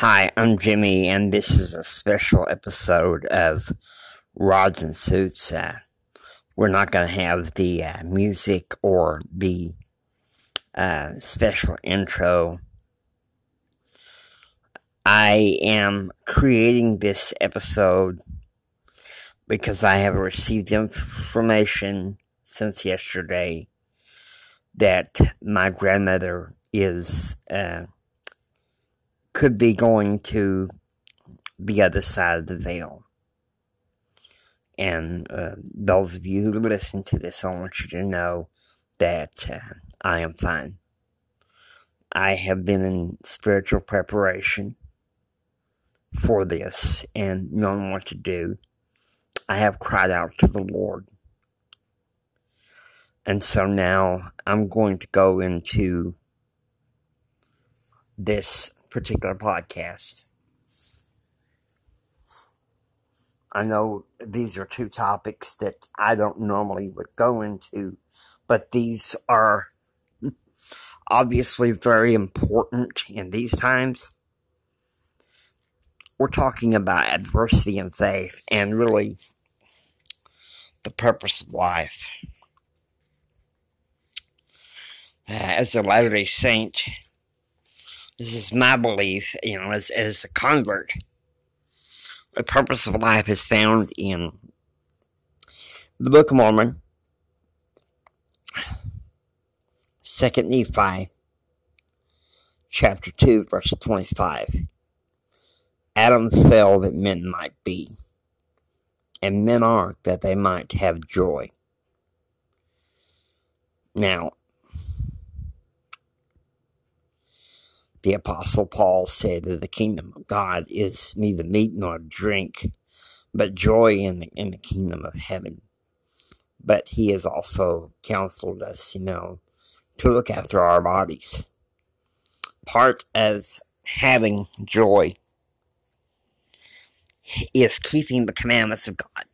Hi, I'm Jimmy, and this is a special episode of Rods and Suits. Uh, we're not going to have the uh, music or the uh, special intro. I am creating this episode because I have received information since yesterday that my grandmother is uh, could be going to the other side of the veil. And uh, those of you who listen to this, I want you to know that uh, I am fine. I have been in spiritual preparation for this and knowing what to do. I have cried out to the Lord. And so now I'm going to go into this particular podcast. I know these are two topics that I don't normally would go into, but these are obviously very important in these times. We're talking about adversity and faith and really the purpose of life. Uh, as a Latter day Saint, this is my belief, you know, as, as a convert. The purpose of life is found in the Book of Mormon, Second Nephi, chapter 2, verse 25. Adam fell that men might be, and men are that they might have joy. Now, the Apostle Paul said that the kingdom of God is neither meat nor drink, but joy in the, in the kingdom of heaven. But he has also counseled us, you know, to look after our bodies. Part of having joy is keeping the commandments of God.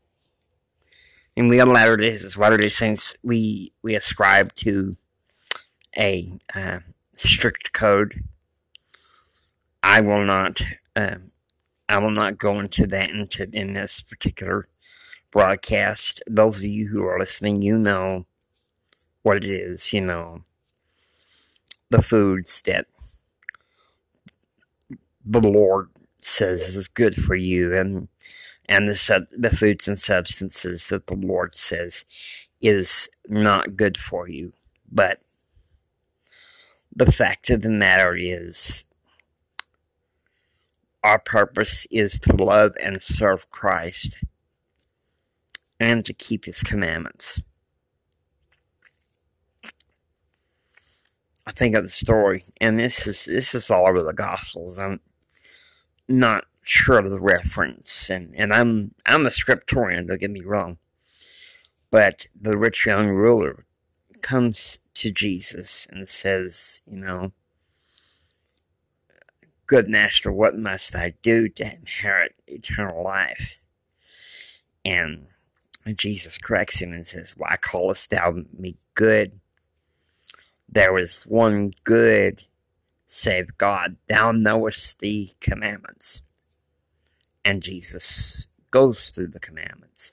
And we on Latter Days, Latter Day Saints, we we ascribe to a uh, strict code I will not. Um, I will not go into that into in this particular broadcast. Those of you who are listening, you know what it is. You know the foods that the Lord says is good for you, and and the sub, the foods and substances that the Lord says is not good for you. But the fact of the matter is our purpose is to love and serve Christ and to keep his commandments. I think of the story, and this is this is all over the Gospels. I'm not sure of the reference, and, and I'm I'm a scriptorian. Don't get me wrong, but the rich young ruler comes to Jesus and says, you know, Good master, what must I do to inherit eternal life? And Jesus corrects him and says, Why callest thou me good? There is one good save God. Thou knowest the commandments. And Jesus goes through the commandments.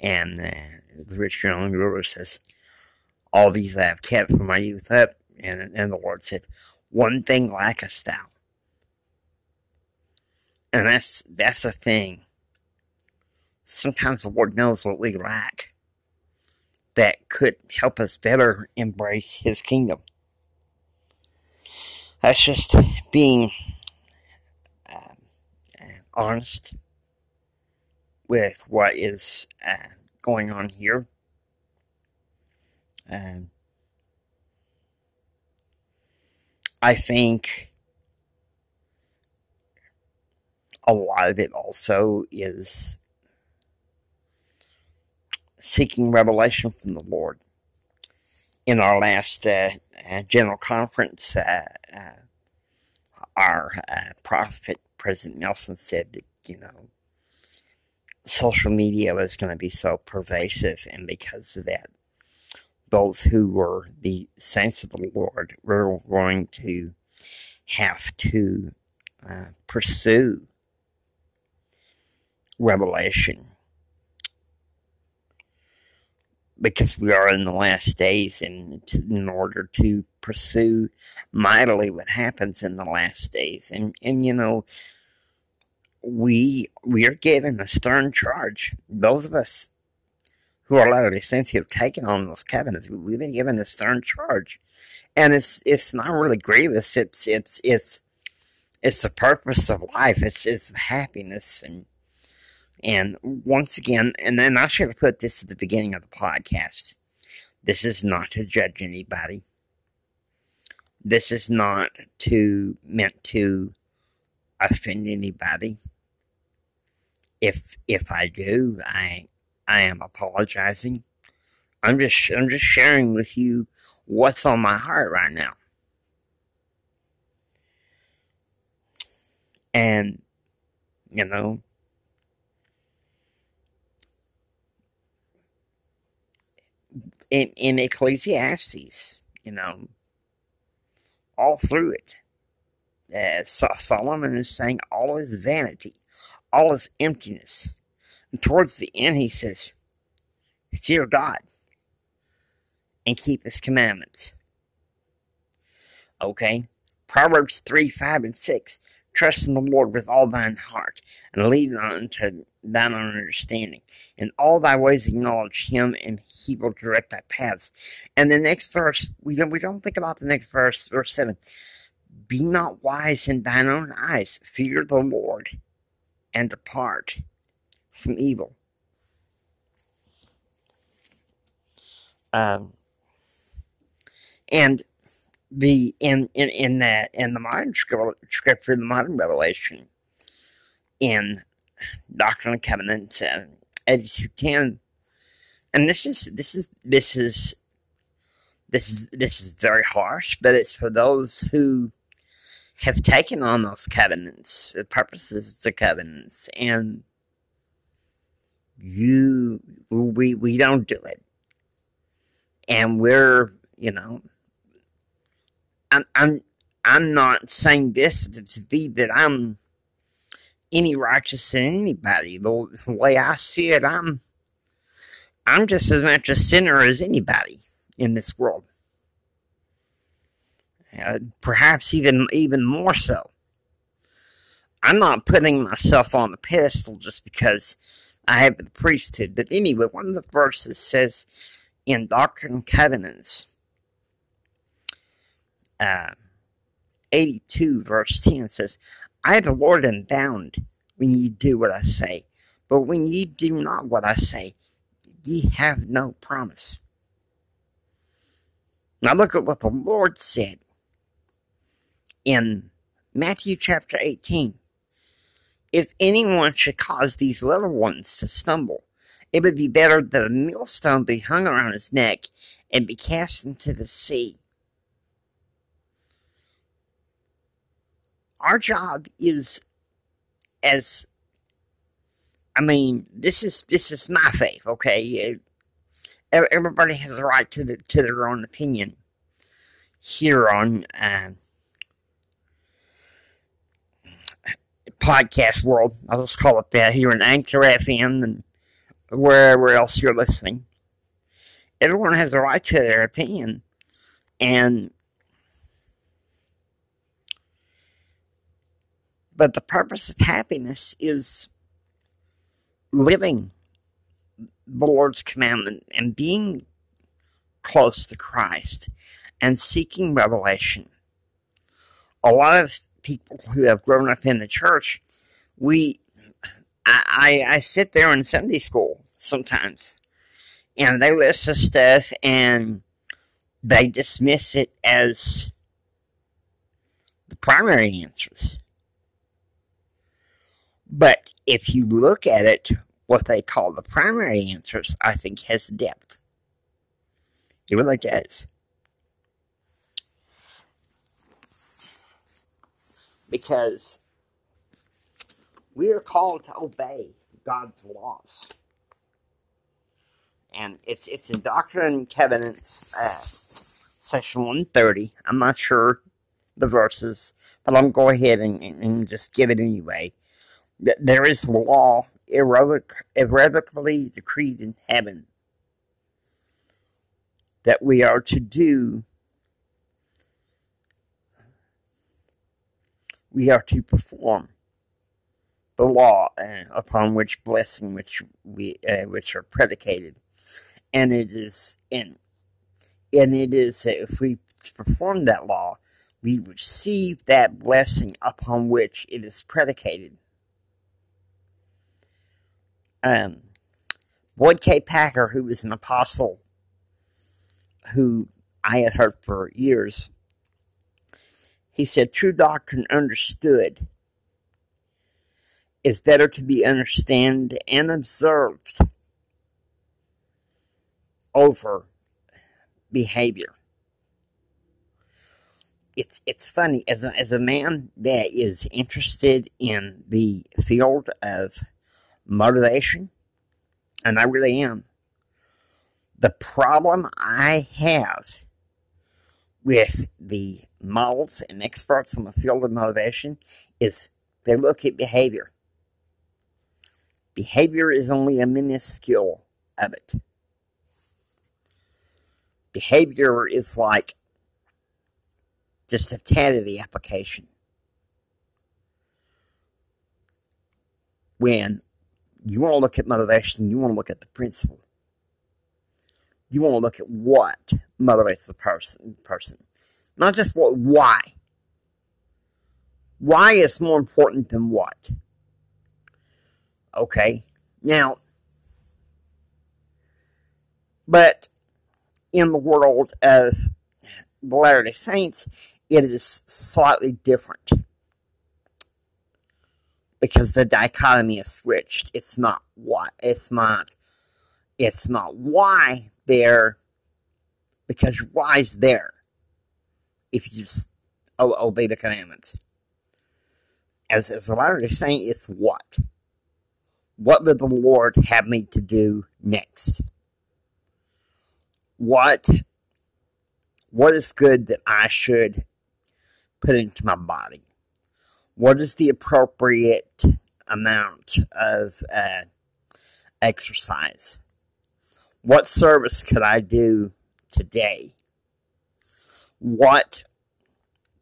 And uh, the rich young ruler says, All these I have kept from my youth up. And, and the Lord said, one thing lackest thou. And that's that's a thing. Sometimes the Lord knows what we lack that could help us better embrace his kingdom. That's just being uh, honest with what is uh, going on here. Um, I think a lot of it also is seeking revelation from the Lord. In our last uh, uh, general conference, uh, uh our uh, prophet, President Nelson, said that, you know, social media was going to be so pervasive, and because of that, those who were the saints of the Lord were going to have to uh, pursue revelation. Because we are in the last days and to, in order to pursue mightily what happens in the last days. And and you know we we are given a stern charge. Those of us who are saints who have taken on those covenants. we've been given this stern charge and it's it's not really grievous it's it's it's it's the purpose of life it's it's happiness and and once again, and then I should have put this at the beginning of the podcast. This is not to judge anybody. This is not to meant to offend anybody. If if I do, I I am apologizing. I'm just I'm just sharing with you what's on my heart right now. And you know, in, in Ecclesiastes, you know, all through it. Uh, Solomon is saying all is vanity, all is emptiness. Towards the end, he says, Fear God and keep his commandments. Okay? Proverbs 3, 5, and 6 Trust in the Lord with all thine heart, and lean not unto thine understanding. In all thy ways acknowledge him, and he will direct thy paths. And the next verse, we don't, we don't think about the next verse, verse 7. Be not wise in thine own eyes. Fear the Lord, and depart from evil. Um, and the in in in that in the modern scripture, the modern revelation, in Doctrine and Covenants, uh, eighty ten, and this is this is this is this is this is very harsh, but it's for those who have taken on those covenants, the purposes of the covenants, and you we we don't do it, and we're you know I'm I'm I'm not saying this to be that I'm any righteous than anybody. The way I see it, I'm I'm just as much a sinner as anybody in this world. Uh, perhaps even even more so. I'm not putting myself on the pedestal just because I have the priesthood. But anyway, one of the verses says in Doctrine and Covenants uh, 82, verse 10 says, I, the Lord, am bound when ye do what I say. But when ye do not what I say, ye have no promise. Now look at what the Lord said in Matthew chapter 18. If anyone should cause these little ones to stumble, it would be better that a millstone be hung around his neck and be cast into the sea. our job is as I mean, this is this is my faith, okay? Everybody has a right to the, to their own opinion here on uh, podcast world. I'll just call it that here in Anchor FM and wherever else you're listening. Everyone has a right to their opinion, and But the purpose of happiness is living the Lord's commandment and being close to Christ and seeking revelation. A lot of people who have grown up in the church, we, I, I, I sit there in Sunday school sometimes and they list the stuff and they dismiss it as the primary answers. But if you look at it, what they call the primary answers, I think has depth. It really does. Because we are called to obey God's laws. And it's it's in Doctrine and Covenants, uh, section 130. I'm not sure the verses, but I'm going to go ahead and, and just give it anyway. There is law irrevoc- irrevocably decreed in heaven that we are to do, we are to perform the law uh, upon which blessing which we uh, which are predicated, and it is in and it is that if we perform that law, we receive that blessing upon which it is predicated. Um, Boyd K. Packer, who was an apostle who I had heard for years, he said, True doctrine understood is better to be understood and observed over behavior. It's it's funny as a, as a man that is interested in the field of motivation, and I really am. The problem I have with the models and experts in the field of motivation is they look at behavior. Behavior is only a minuscule of it. Behavior is like just a tad of the application. When you want to look at motivation, you want to look at the principle. You want to look at what motivates the person, person. Not just what, why. Why is more important than what. Okay? Now, but in the world of the Latter day Saints, it is slightly different because the dichotomy is switched. It's not what, it's not, it's not why there, because why is there if you just obey the commandments. As, as a Latter day Saint, it's what. What would the Lord have me to do next? What what is good that I should put into my body? What is the appropriate amount of uh, exercise? What service could I do today? What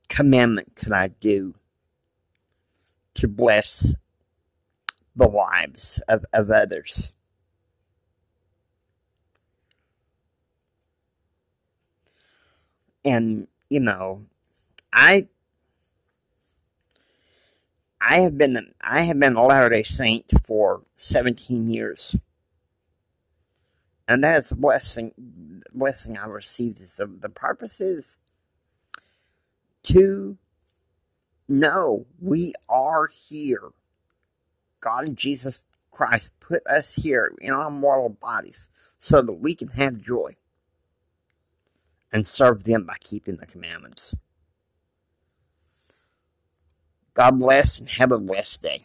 commandment could I do to bless the lives of, of others. And, you know, I I have been I have been a Latter Day Saint for seventeen years, and that's the blessing. Blessing I received is the, the purpose is to know we are here God and Jesus Christ put us here in our mortal bodies so that we can have joy and serve them by keeping the commandments. God bless and have a blessed day.